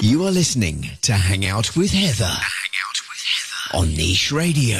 You are listening to Hang Out with Heather. Hang Out with Heather on Niche Radio.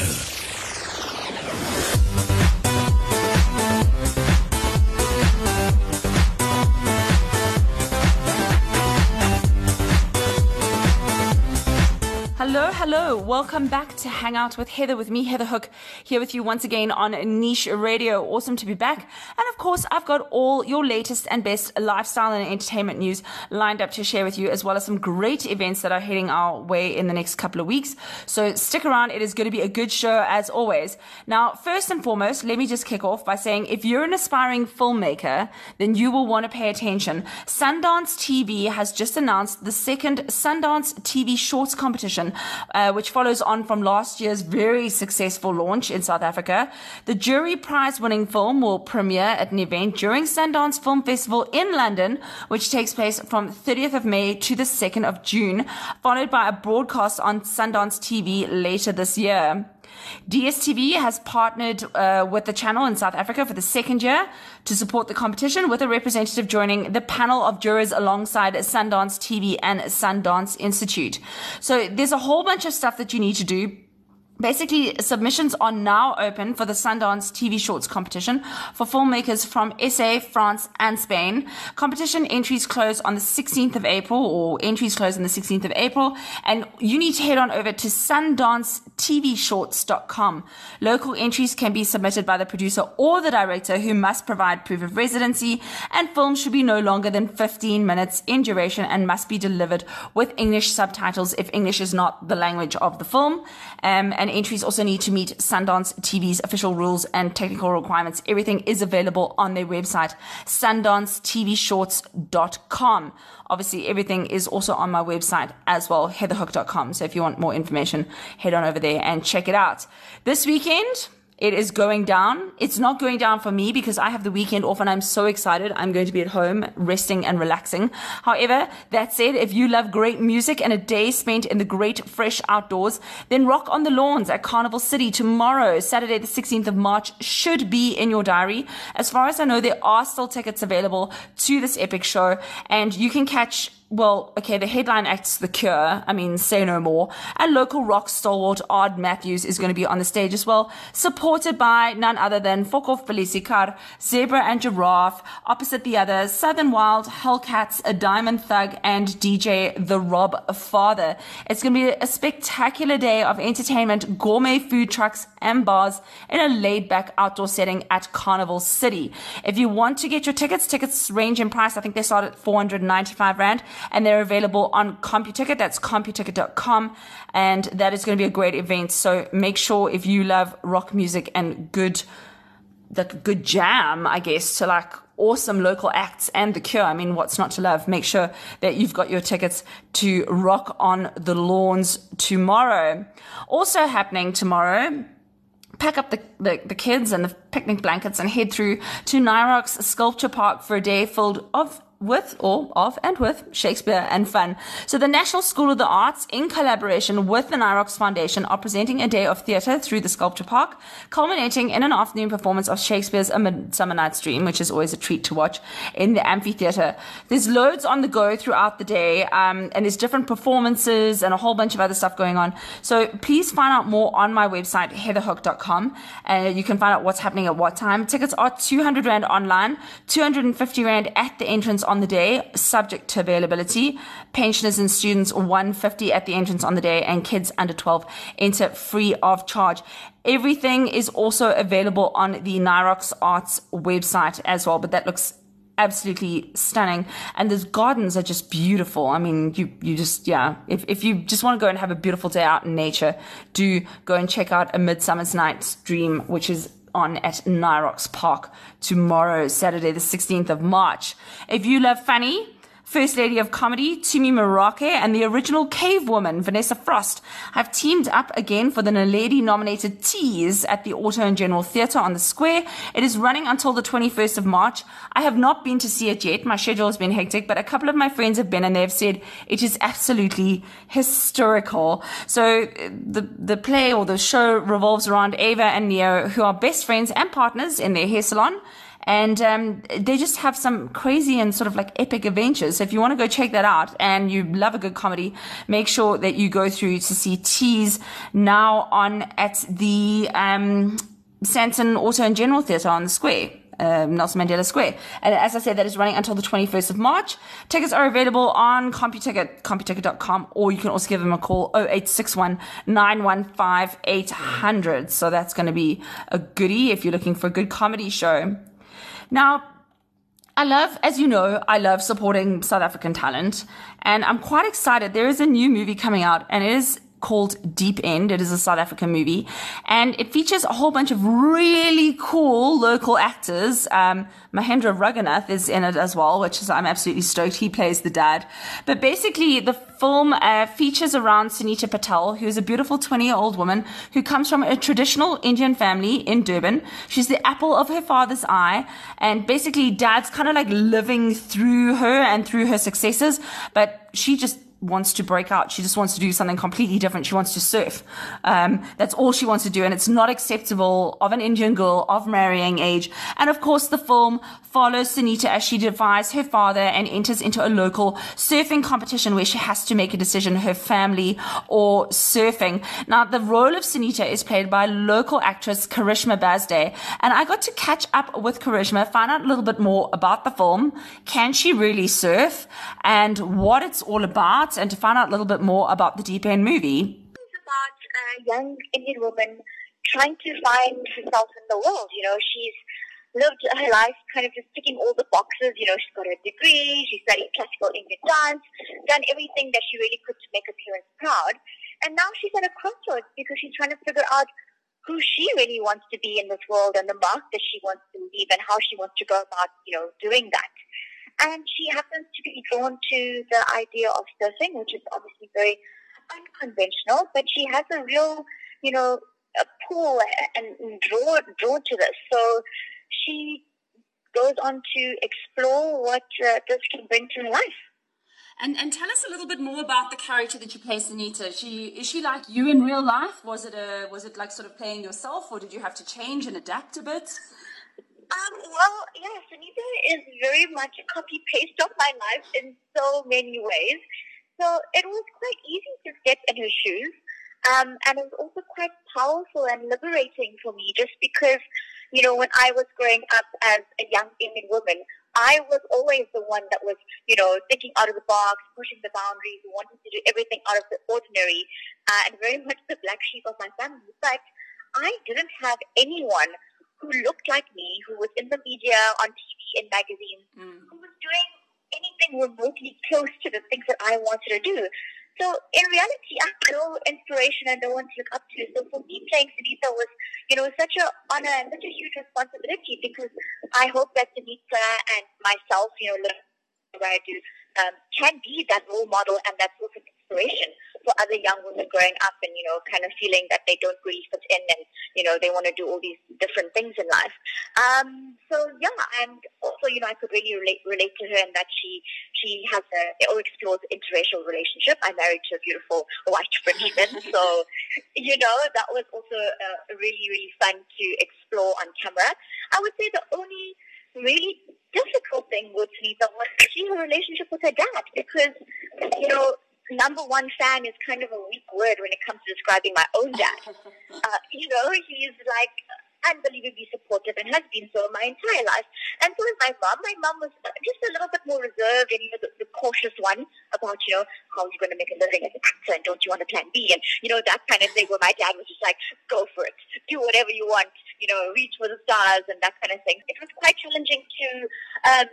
Hello. Welcome back to Hang Out with Heather, with me, Heather Hook, here with you once again on Niche Radio. Awesome to be back. And of course, I've got all your latest and best lifestyle and entertainment news lined up to share with you, as well as some great events that are heading our way in the next couple of weeks. So stick around. It is going to be a good show as always. Now, first and foremost, let me just kick off by saying if you're an aspiring filmmaker, then you will want to pay attention. Sundance TV has just announced the second Sundance TV Shorts competition uh, which follows on from last year's very successful launch in South Africa. The jury prize winning film will premiere at an event during Sundance Film Festival in London, which takes place from 30th of May to the 2nd of June, followed by a broadcast on Sundance TV later this year. DSTV has partnered uh, with the channel in South Africa for the second year to support the competition, with a representative joining the panel of jurors alongside Sundance TV and Sundance Institute. So there's a whole bunch of stuff that you need to do Basically, submissions are now open for the Sundance TV Shorts competition for filmmakers from SA, France, and Spain. Competition entries close on the 16th of April, or entries close on the 16th of April, and you need to head on over to sundancetvshorts.com. Local entries can be submitted by the producer or the director who must provide proof of residency, and films should be no longer than 15 minutes in duration and must be delivered with English subtitles if English is not the language of the film. Um, and entries also need to meet Sundance TV's official rules and technical requirements. Everything is available on their website, sundancetvshorts.com. Obviously, everything is also on my website as well, heatherhook.com. So if you want more information, head on over there and check it out. This weekend, it is going down. It's not going down for me because I have the weekend off and I'm so excited. I'm going to be at home resting and relaxing. However, that said, if you love great music and a day spent in the great fresh outdoors, then rock on the lawns at Carnival City tomorrow, Saturday, the 16th of March, should be in your diary. As far as I know, there are still tickets available to this epic show and you can catch well, okay, the headline acts The Cure. I mean, say no more. And local rock stalwart Odd Matthews is going to be on the stage as well, supported by none other than Fokofpolisiekar, Zebra and Giraffe, opposite the others, Southern Wild, Hellcats, A Diamond Thug, and DJ The Rob Father. It's going to be a spectacular day of entertainment, gourmet food trucks, and bars in a laid back outdoor setting at Carnival City. If you want to get your tickets, tickets range in price. I think they start at 495 Rand and they're available on CompuTicket. That's computicket.com. And that is going to be a great event. So make sure if you love rock music and good, like good jam, I guess, to like awesome local acts and The Cure. I mean, what's not to love? Make sure that you've got your tickets to Rock on the Lawns tomorrow. Also happening tomorrow, pack up the, the, the, kids and the picnic blankets and head through to Nirox Sculpture Park for a day filled of with or of and with Shakespeare and fun. So the National School of the Arts, in collaboration with the Nirox Foundation, are presenting a day of theatre through the Sculpture Park, culminating in an afternoon performance of Shakespeare's A Midsummer Night's Dream, which is always a treat to watch in the amphitheatre. There's loads on the go throughout the day, um, and there's different performances and a whole bunch of other stuff going on. So please find out more on my website, heatherhook.com. Uh, you can find out what's happening at what time. Tickets are 200 Rand online, 250 Rand at the entrance on the day, subject to availability. Pensioners and students 150 at the entrance on the day, and kids under 12 enter free of charge. Everything is also available on the Nirox Arts website as well, but that looks absolutely stunning and those gardens are just beautiful i mean you you just yeah if, if you just want to go and have a beautiful day out in nature do go and check out a midsummer's night's dream which is on at Nirox Park tomorrow, Saturday, the 16th of March. If you love funny, First Lady of Comedy, Tumi Morake, and the original Cave Woman, Vanessa Frost, have teamed up again for the Naledi nominated Tease at the Auto and General Theatre on the Square. It is running until the 21st of March. I have not been to see it yet. My schedule has been hectic, but a couple of my friends have been and they've said it is absolutely historical. So uh, the, the play or the show revolves around Ava and Neo, who are best friends and partners in their hair salon and um, they just have some crazy and sort of like epic adventures. So if you want to go check that out and you love a good comedy, make sure that you go through to see Tease now on at the um, Sandton Auto and General Theatre on the Square um, Nelson Mandela Square. And as I said, that is running until the 21st of March. Tickets are available on CompuTicket, CompuTicket.com, or you can also give them a call 0861 915 800. So that's going to be a goodie if you're looking for a good comedy show. Now, I love, as you know, I love supporting South African talent, and I'm quite excited. There is a new movie coming out, and it is called Deep End. It is a South African movie and it features a whole bunch of really cool local actors. Um, Mahendra Raghunath is in it as well, which is, I'm absolutely stoked. He plays the dad. But basically the film uh, features around Sunita Patel, who is a beautiful 20 year old woman who comes from a traditional Indian family in Durban. She's the apple of her father's eye. And basically dad's kind of like living through her and through her successes, but she just wants to break out. She just wants to do something completely different. She wants to surf. Um, that's all she wants to do. And it's not acceptable of an Indian girl of marrying age. And of course, the film follows Sunita as she defies her father and enters into a local surfing competition where she has to make a decision, her family or surfing. Now, the role of Sunita is played by local actress Karishma Bazday. And I got to catch up with Karishma, find out a little bit more about the film. Can she really surf and what it's all about? And to find out a little bit more about the Deep End movie. It's about a young Indian woman trying to find herself in the world. You know, she's lived her life kind of just ticking all the boxes. You know, she's got her degree, she studied classical Indian dance, done everything that she really could to make her parents proud. And now she's at a crossroads because she's trying to figure out who she really wants to be in this world and the mark that she wants to leave and how she wants to go about, you know, doing that. And she happens to be drawn to the idea of surfing, which is obviously very unconventional, but she has a real, you know, a pull and draw drawn to this. So she goes on to explore what uh, this can bring to life. And and tell us a little bit more about the character that you play, Sunita. She is she like you in real life? Was it a was it like sort of playing yourself, or did you have to change and adapt a bit? Um, well, yeah, Sunita is very much a copy paste of my life in so many ways. So it was quite easy to step in her shoes. Um, and it was also quite powerful and liberating for me just because, you know, when I was growing up as a young Indian woman, I was always the one that was, you know, thinking out of the box, pushing the boundaries, wanting to do everything out of the ordinary, uh, and very much the black sheep of my family. But I didn't have anyone who looked like me, who was in the media, on TV, in magazines, mm. who was doing anything remotely close to the things that I wanted to do. So in reality, I had no inspiration and no one to look up to. So for me, playing Sunita was, you know, such a honor and such a huge responsibility because I hope that Sunita and myself, you know, where I do, um, can be that role model and that source of inspiration for other young women growing up and, you know, kind of feeling that they don't really fit in and, you know, they want to do all these different things in life. Um, so yeah, and also, you know, I could really relate, relate to her in that she, she has a, or explores interracial relationship. I'm married to a beautiful white Frenchman. so, you know, that was also uh, really, really fun to explore on camera. I would say the only really difficult thing with Lisa was actually her relationship with her dad because, you know, number one fan is kind of a weak word when it comes to describing my own dad. Uh, you know, he's like unbelievably supportive and has been so my entire life. And so was my mom. My mom was just a little bit more reserved and, you know, the, the cautious one about, you know, how you're going to make a living as an actor and don't you want a plan B? And, you know, that kind of thing where my dad was just like, go for it. Do whatever you want. You know, reach for the stars and that kind of thing. It was quite challenging to um,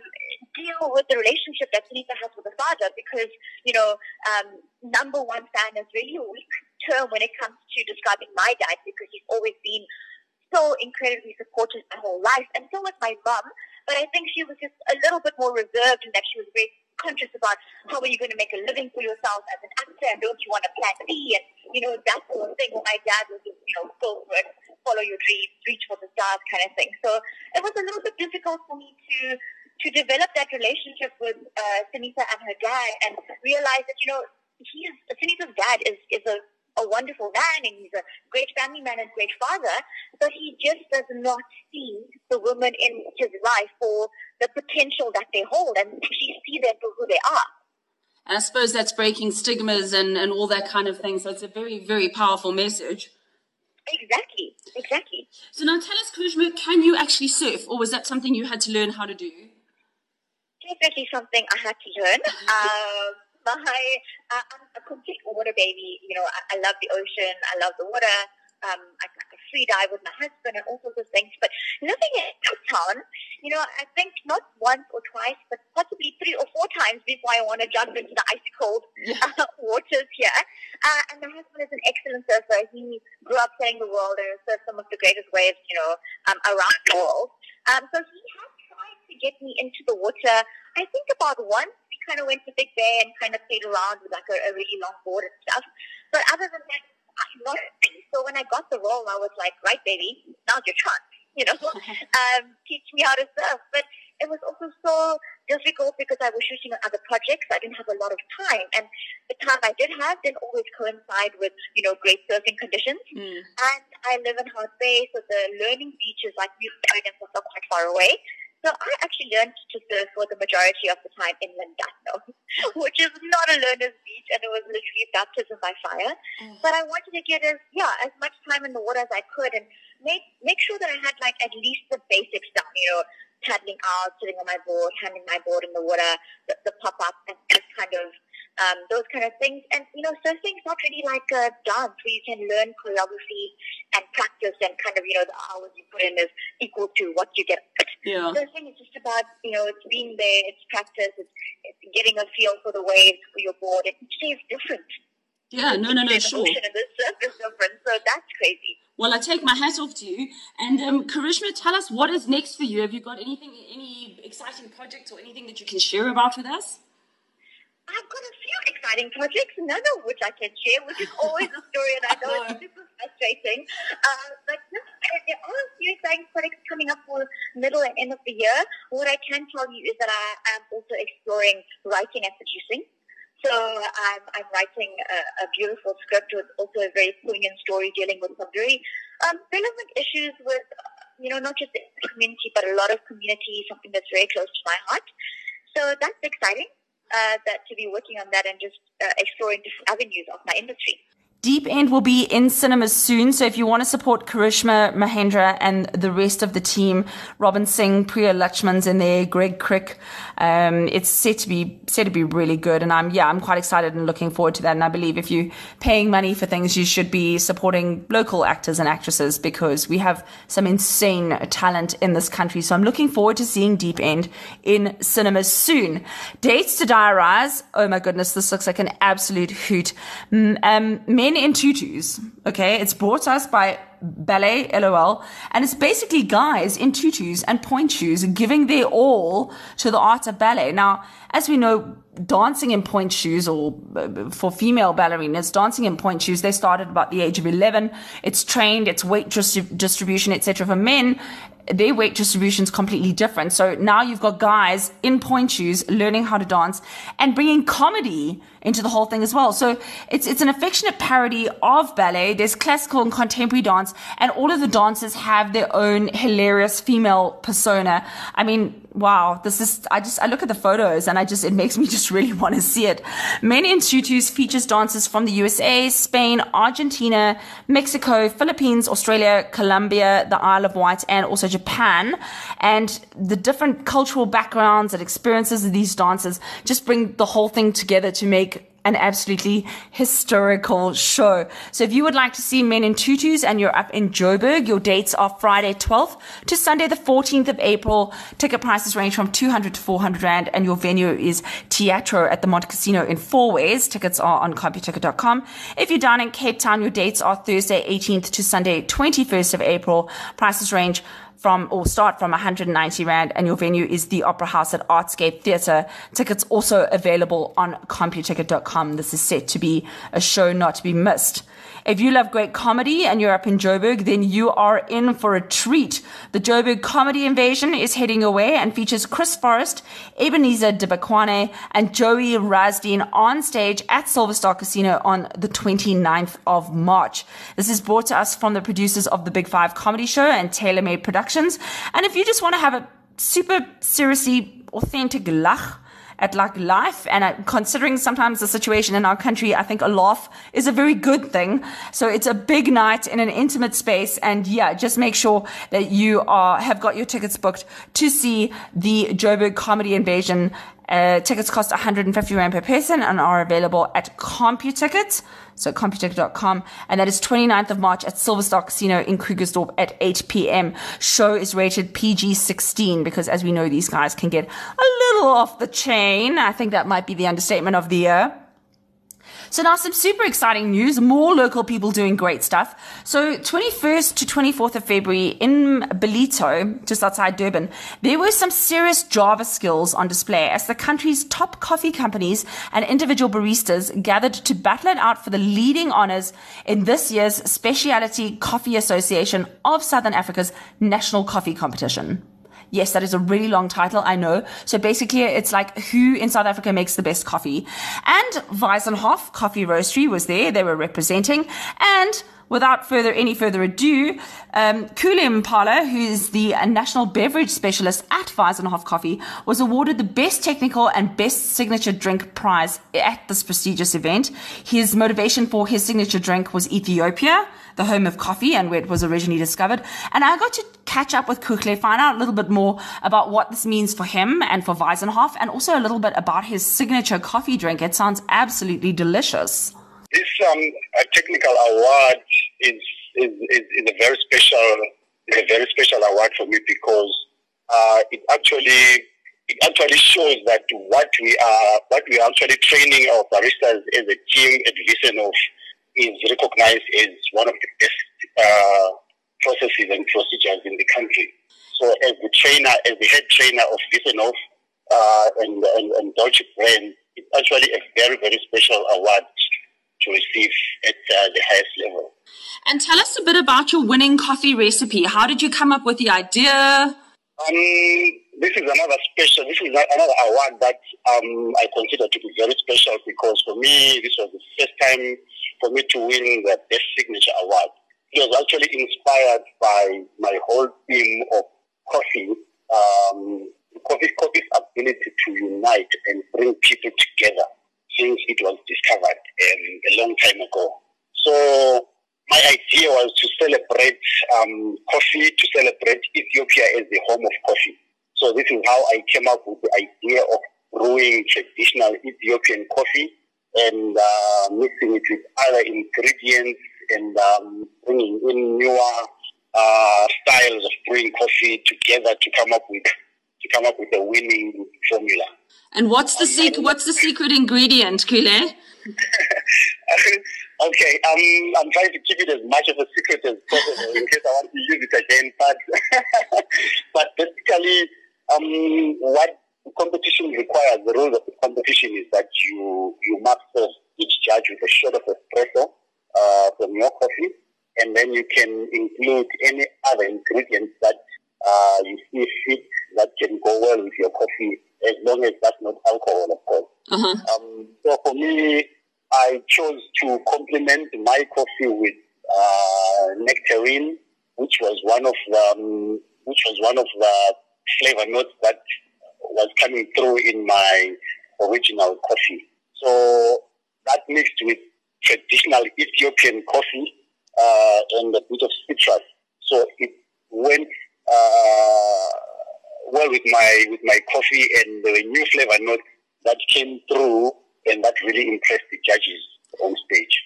deal with the relationship that Lisa has with her father because, you know, um, number one fan is really a weak term when it comes to describing my dad because he's always been so incredibly supportive my whole life, and so was my mom. But I think she was just a little bit more reserved in that she was very conscious about how are you going to make a living for yourself as an actor, and don't you want a plan B, and you know that sort of thing. My dad was just, you know, go for it, follow your dreams, reach for the stars, kind of thing. So it was a little bit difficult for me to to develop that relationship with uh, Sunita and her dad, and realize that you know he is Sunita's dad is is a a wonderful man and he's a great family man and great father, but he just does not see the women in his life for the potential that they hold and actually see them for who they are. And I suppose that's breaking stigmas and, and all that kind of thing. So it's a very, very powerful message. Exactly, exactly. So now tell us, Karishma, can you actually surf or was that something you had to learn how to do? Definitely something I had to learn. um, my, uh, I'm a complete water baby. You know, I, I love the ocean. I love the water. Um, I, I free dive with my husband and all sorts of things. But living in town, you know, I think not once or twice, but possibly three or four times before I want to jump into the ice cold uh, waters here. Uh, and my husband is an excellent surfer. He grew up playing the world and surfed some of the greatest waves, you know, um, around the world. Um, so he has tried to get me into the water. I think about once kind of went to Big Bay and kind of played around with like a, a really long board and stuff. But other than that, I not so when I got the role, I was like, right, baby, now's your chance. You know, um, teach me how to surf. But it was also so difficult because I was shooting on other projects. I didn't have a lot of time, and the time I did have didn't always coincide with you know great surfing conditions. Mm. And I live in Hout Bay, so the learning beaches like New Zealand are quite far away. So I actually learned to surf for the majority of the time in Llandudno, which is not a learner's beach, and it was literally baptism by fire. Mm. But I wanted to get as yeah as much time in the water as I could, and make make sure that I had like at least the basics down. You know, paddling out, sitting on my board, handing my board in the water, the, the pop up, and just kind of um, those kind of things. And, you know, surfing's not really like a dance where you can learn choreography and practice and kind of, you know, the hours you put in is equal to what you get. Yeah. Surfing is just about, you know, it's being there, it's practice, it's, it's getting a feel for the waves, for your board, and each day is different. Yeah, no, no, no, sure. The and the surf is different, so that's crazy. Well, I take my hat off to you. And um, Karishma, tell us what is next for you. Have you got anything, any exciting projects or anything that you can share about with us? I've got a few exciting projects, none of which I can share, which is always a story, and I know it's super frustrating. Uh, but no, there are a few exciting projects coming up for middle and end of the year. What I can tell you is that I am also exploring writing and producing. So I'm, I'm writing a, a beautiful script with also a very poignant story dealing with some very um, relevant issues with, you know, not just the community, but a lot of community, something that's very close to my heart. So that's exciting uh, that to be working on that and just uh, exploring different avenues of my industry. Deep End will be in cinemas soon. So if you want to support Karishma Mahendra and the rest of the team, Robin Singh, Priya Lachman's in there, Greg Crick, um, it's set to be set to be really good. And I'm yeah, I'm quite excited and looking forward to that. And I believe if you're paying money for things, you should be supporting local actors and actresses because we have some insane talent in this country. So I'm looking forward to seeing Deep End in cinemas soon. Dates to diarize. Oh my goodness, this looks like an absolute hoot. Um, in tutus. Okay. It's brought to us by Ballet LOL. And it's basically guys in tutus and pointe shoes giving their all to the art of ballet. Now, as we know, dancing in pointe shoes or uh, for female ballerinas, dancing in pointe shoes, they started about the age of 11. It's trained, it's weight distribution, etc. For men, their weight distribution is completely different. So now you've got guys in pointe shoes learning how to dance and bringing comedy into the whole thing as well. So it's it's an affectionate parody of ballet. There's classical and contemporary dance, and all of the dancers have their own hilarious female persona. I mean, wow, this is I just I look at the photos and I just it makes me just really want to see it. Men in Tutus features dancers from the USA, Spain, Argentina, Mexico, Philippines, Australia, Colombia, the Isle of Wight, and also Japan. And the different cultural backgrounds and experiences of these dancers just bring the whole thing together to make an absolutely historical show. So if you would like to see Men in Tutus and you're up in Joburg, your dates are Friday 12th to Sunday the 14th of April. Ticket prices range from 200 to 400 Rand and your venue is Teatro at the Montecasino in Fourways. Tickets are on computicket.com. If you're down in Cape Town, your dates are Thursday 18th to Sunday 21st of April. Prices range from or start from 190 Rand and your venue is the Opera House at Artscape Theatre. Tickets also available on computicket.com. This is set to be a show not to be missed. If you love great comedy and you're up in Joburg, then you are in for a treat. The Joburg Comedy Invasion is heading away and features Chris Forrest, Ebenezer Dibakwane, and Joey Rasdien on stage at Silver Star Casino on the 29th of March. This is brought to us from the producers of the Big Five Comedy Show and TaylorMade Productions. And if you just want to have a super seriously authentic lach, at like life and uh, considering sometimes the situation in our country, I think a laugh is a very good thing. So it's a big night in an intimate space. And yeah, just make sure that you are, have got your tickets booked to see the Joburg Comedy Invasion uh, tickets cost 150 Rand per person and are available at CompuTickets. So CompuTicket.com. And that is 29th of March at Silverstar Casino in Krugersdorp at 8 p.m. Show is rated PG-16 because as we know, these guys can get a little off the chain. I think that might be the understatement of the year. So now some super exciting news, more local people doing great stuff. So 21st to 24th of February in Ballito, just outside Durban, there were some serious Java skills on display as the country's top coffee companies and individual baristas gathered to battle it out for the leading honors in this year's Specialty Coffee Association of Southern Africa's National Coffee Competition. Yes, that is a really long title, I know. So basically, it's like who in South Africa makes the best coffee. And Wiesenhof Coffee Roastery was there. They were representing. And without further any further ado, um, Kulim Pala, who's the national beverage specialist at Wiesenhof Coffee, was awarded the best technical and best signature drink prize at this prestigious event. His motivation for his signature drink was Ethiopia the home of coffee and where it was originally discovered. And I got to catch up with Kukle, find out a little bit more about what this means for him and for Wiesenhof, and also a little bit about his signature coffee drink. It sounds absolutely delicious. This um, technical award is, is, is, is, a very special a very special award for me because uh, it actually it actually shows that what we are what we are actually training our baristas as a team at Wiesenhof is recognized as one of the best uh, processes and procedures in the country. So as the trainer, as the head trainer of Wiesenhof uh, and, and, and Deutsche Brand, it's actually a very, very special award to receive at uh, the highest level. And tell us a bit about your winning coffee recipe. How did you come up with the idea? Um, this is another special, this is another award that um, I consider to be very special because for me, this was the first time for me to win the Best Signature Award. It was actually inspired by my whole theme of coffee, um, coffee, coffee's ability to unite and bring people together since it was discovered um, a long time ago. So my idea was to celebrate um, coffee, to celebrate Ethiopia as the home of coffee. So this is how I came up with the idea of brewing traditional Ethiopian coffee and uh, mixing it with other ingredients and um, bringing in newer uh, styles of brewing coffee together to come up with to come up with a winning formula. And what's the um, secret? What's the secret ingredient, Kule? okay, um, I'm trying to keep it as much of a secret as possible in case I want to use it again. But but basically, um, what competition requires, the rules of the competition is that you, you must serve each judge with a shot of espresso uh, from your coffee, and then you can include any other ingredients that uh, you see fit that can go well with your coffee, as long as that's not alcohol, of course. Uh-huh. Um, so for me, I chose to complement my coffee with uh, nectarine, which was one of the, um, which was one of the flavor notes that was coming through in my original coffee. So that mixed with traditional Ethiopian coffee uh, and a bit of citrus. So it went uh, well with my with my coffee and the new flavor note that came through and that really impressed the judges on stage.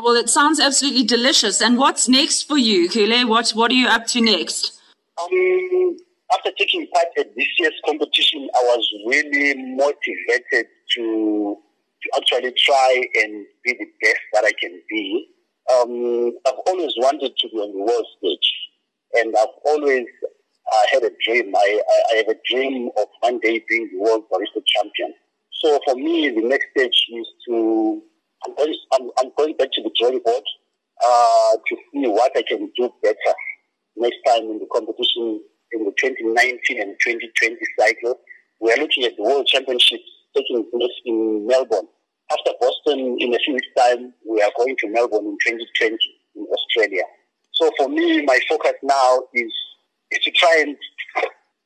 Well, it sounds absolutely delicious. And what's next for you, Kule? What what are you up to next? Um, after taking part at this year's competition, I was really motivated to, to actually try and be the best that I can be. Um, I've always wanted to be on the world stage, and I've always uh, had a dream. I, I, I, have a dream of one day being the world barista champion. So for me, the next stage is to I'm going, I'm, I'm going back to the drawing board uh, to see what I can do better next time in the competition in the 2019 and 2020 cycle. We are looking at the World Championships taking place in Melbourne. After Boston, in a few weeks' time, we are going to Melbourne in 2020 in Australia. So for me, my focus now is, is to try and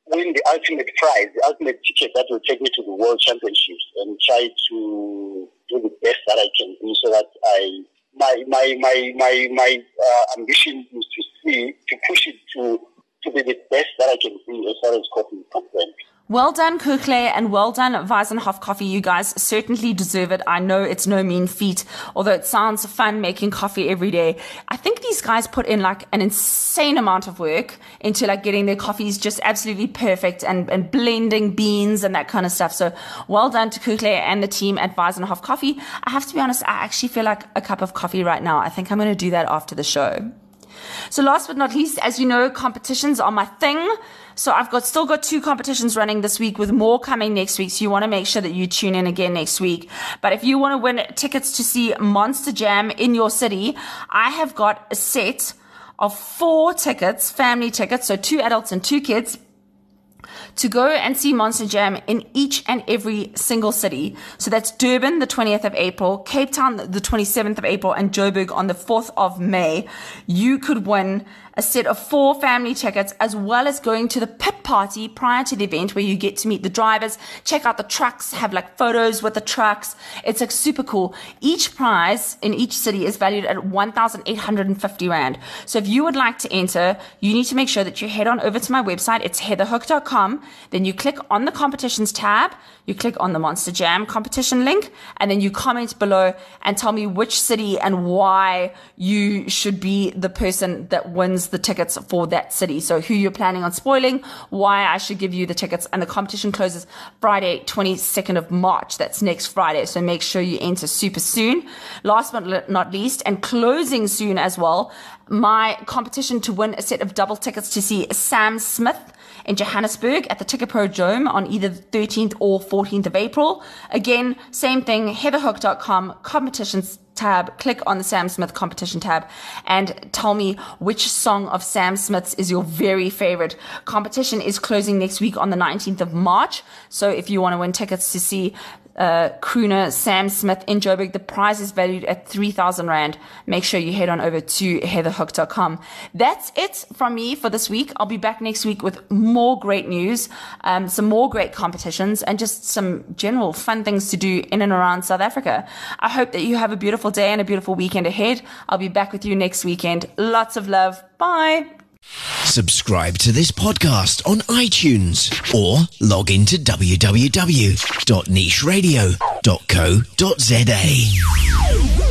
win the ultimate prize, the ultimate ticket that will take me to the World Championships and try to do the best that I can do so that I my my my my my uh, ambition is to see to push it to to be the best that I can be as far as coffee is concerned. Well done, Kukle, and well done, Wiesenhof Coffee. You guys certainly deserve it. I know it's no mean feat, although it sounds fun making coffee every day. I think these guys put in like an insane amount of work into like getting their coffees just absolutely perfect and, and blending beans and that kind of stuff. So well done to Kukle and the team at Wiesenhof Coffee. I have to be honest, I actually feel like a cup of coffee right now. I think I'm going to do that after the show. So last but not least, as you know, competitions are my thing. So I've got still got two competitions running this week with more coming next week. So you want to make sure that you tune in again next week. But if you want to win tickets to see Monster Jam in your city, I have got a set of four tickets, family tickets, so two adults and two kids to go and see Monster Jam in each and every single city. So that's Durban, the 20th of April, Cape Town, the 27th of April, and Joburg on the 4th of May. You could win a set of four family tickets, as well as going to the pit party prior to the event where you get to meet the drivers, check out the trucks, have like photos with the trucks. It's like super cool. Each prize in each city is valued at 1,850 Rand. So if you would like to enter, you need to make sure that you head on over to my website. It's heatherhook.com. Then you click on the competitions tab. You click on the Monster Jam competition link and then you comment below and tell me which city and why you should be the person that wins the tickets for that city. So who you're planning on spoiling, why I should give you the tickets. And the competition closes Friday, 22nd of March. That's next Friday. So make sure you enter super soon. Last but not least, and closing soon as well, my competition to win a set of double tickets to see Sam Smith in Johannesburg at the Ticketpro Dome on either the 13th or 14th of April. Again, same thing, heatherhook.com, competitions tab, click on the Sam Smith competition tab and tell me which song of Sam Smith's is your very favorite. Competition is closing next week on the 19th of March. So if you want to win tickets to see uh, crooner Sam Smith in Joburg. The prize is valued at 3,000 Rand. Make sure you head on over to heatherhook.com. That's it from me for this week. I'll be back next week with more great news, um, some more great competitions, and just some general fun things to do in and around South Africa. I hope that you have a beautiful day and a beautiful weekend ahead. I'll be back with you next weekend. Lots of love. Bye. Subscribe to this podcast on iTunes or log into www.nicheradio.co.za.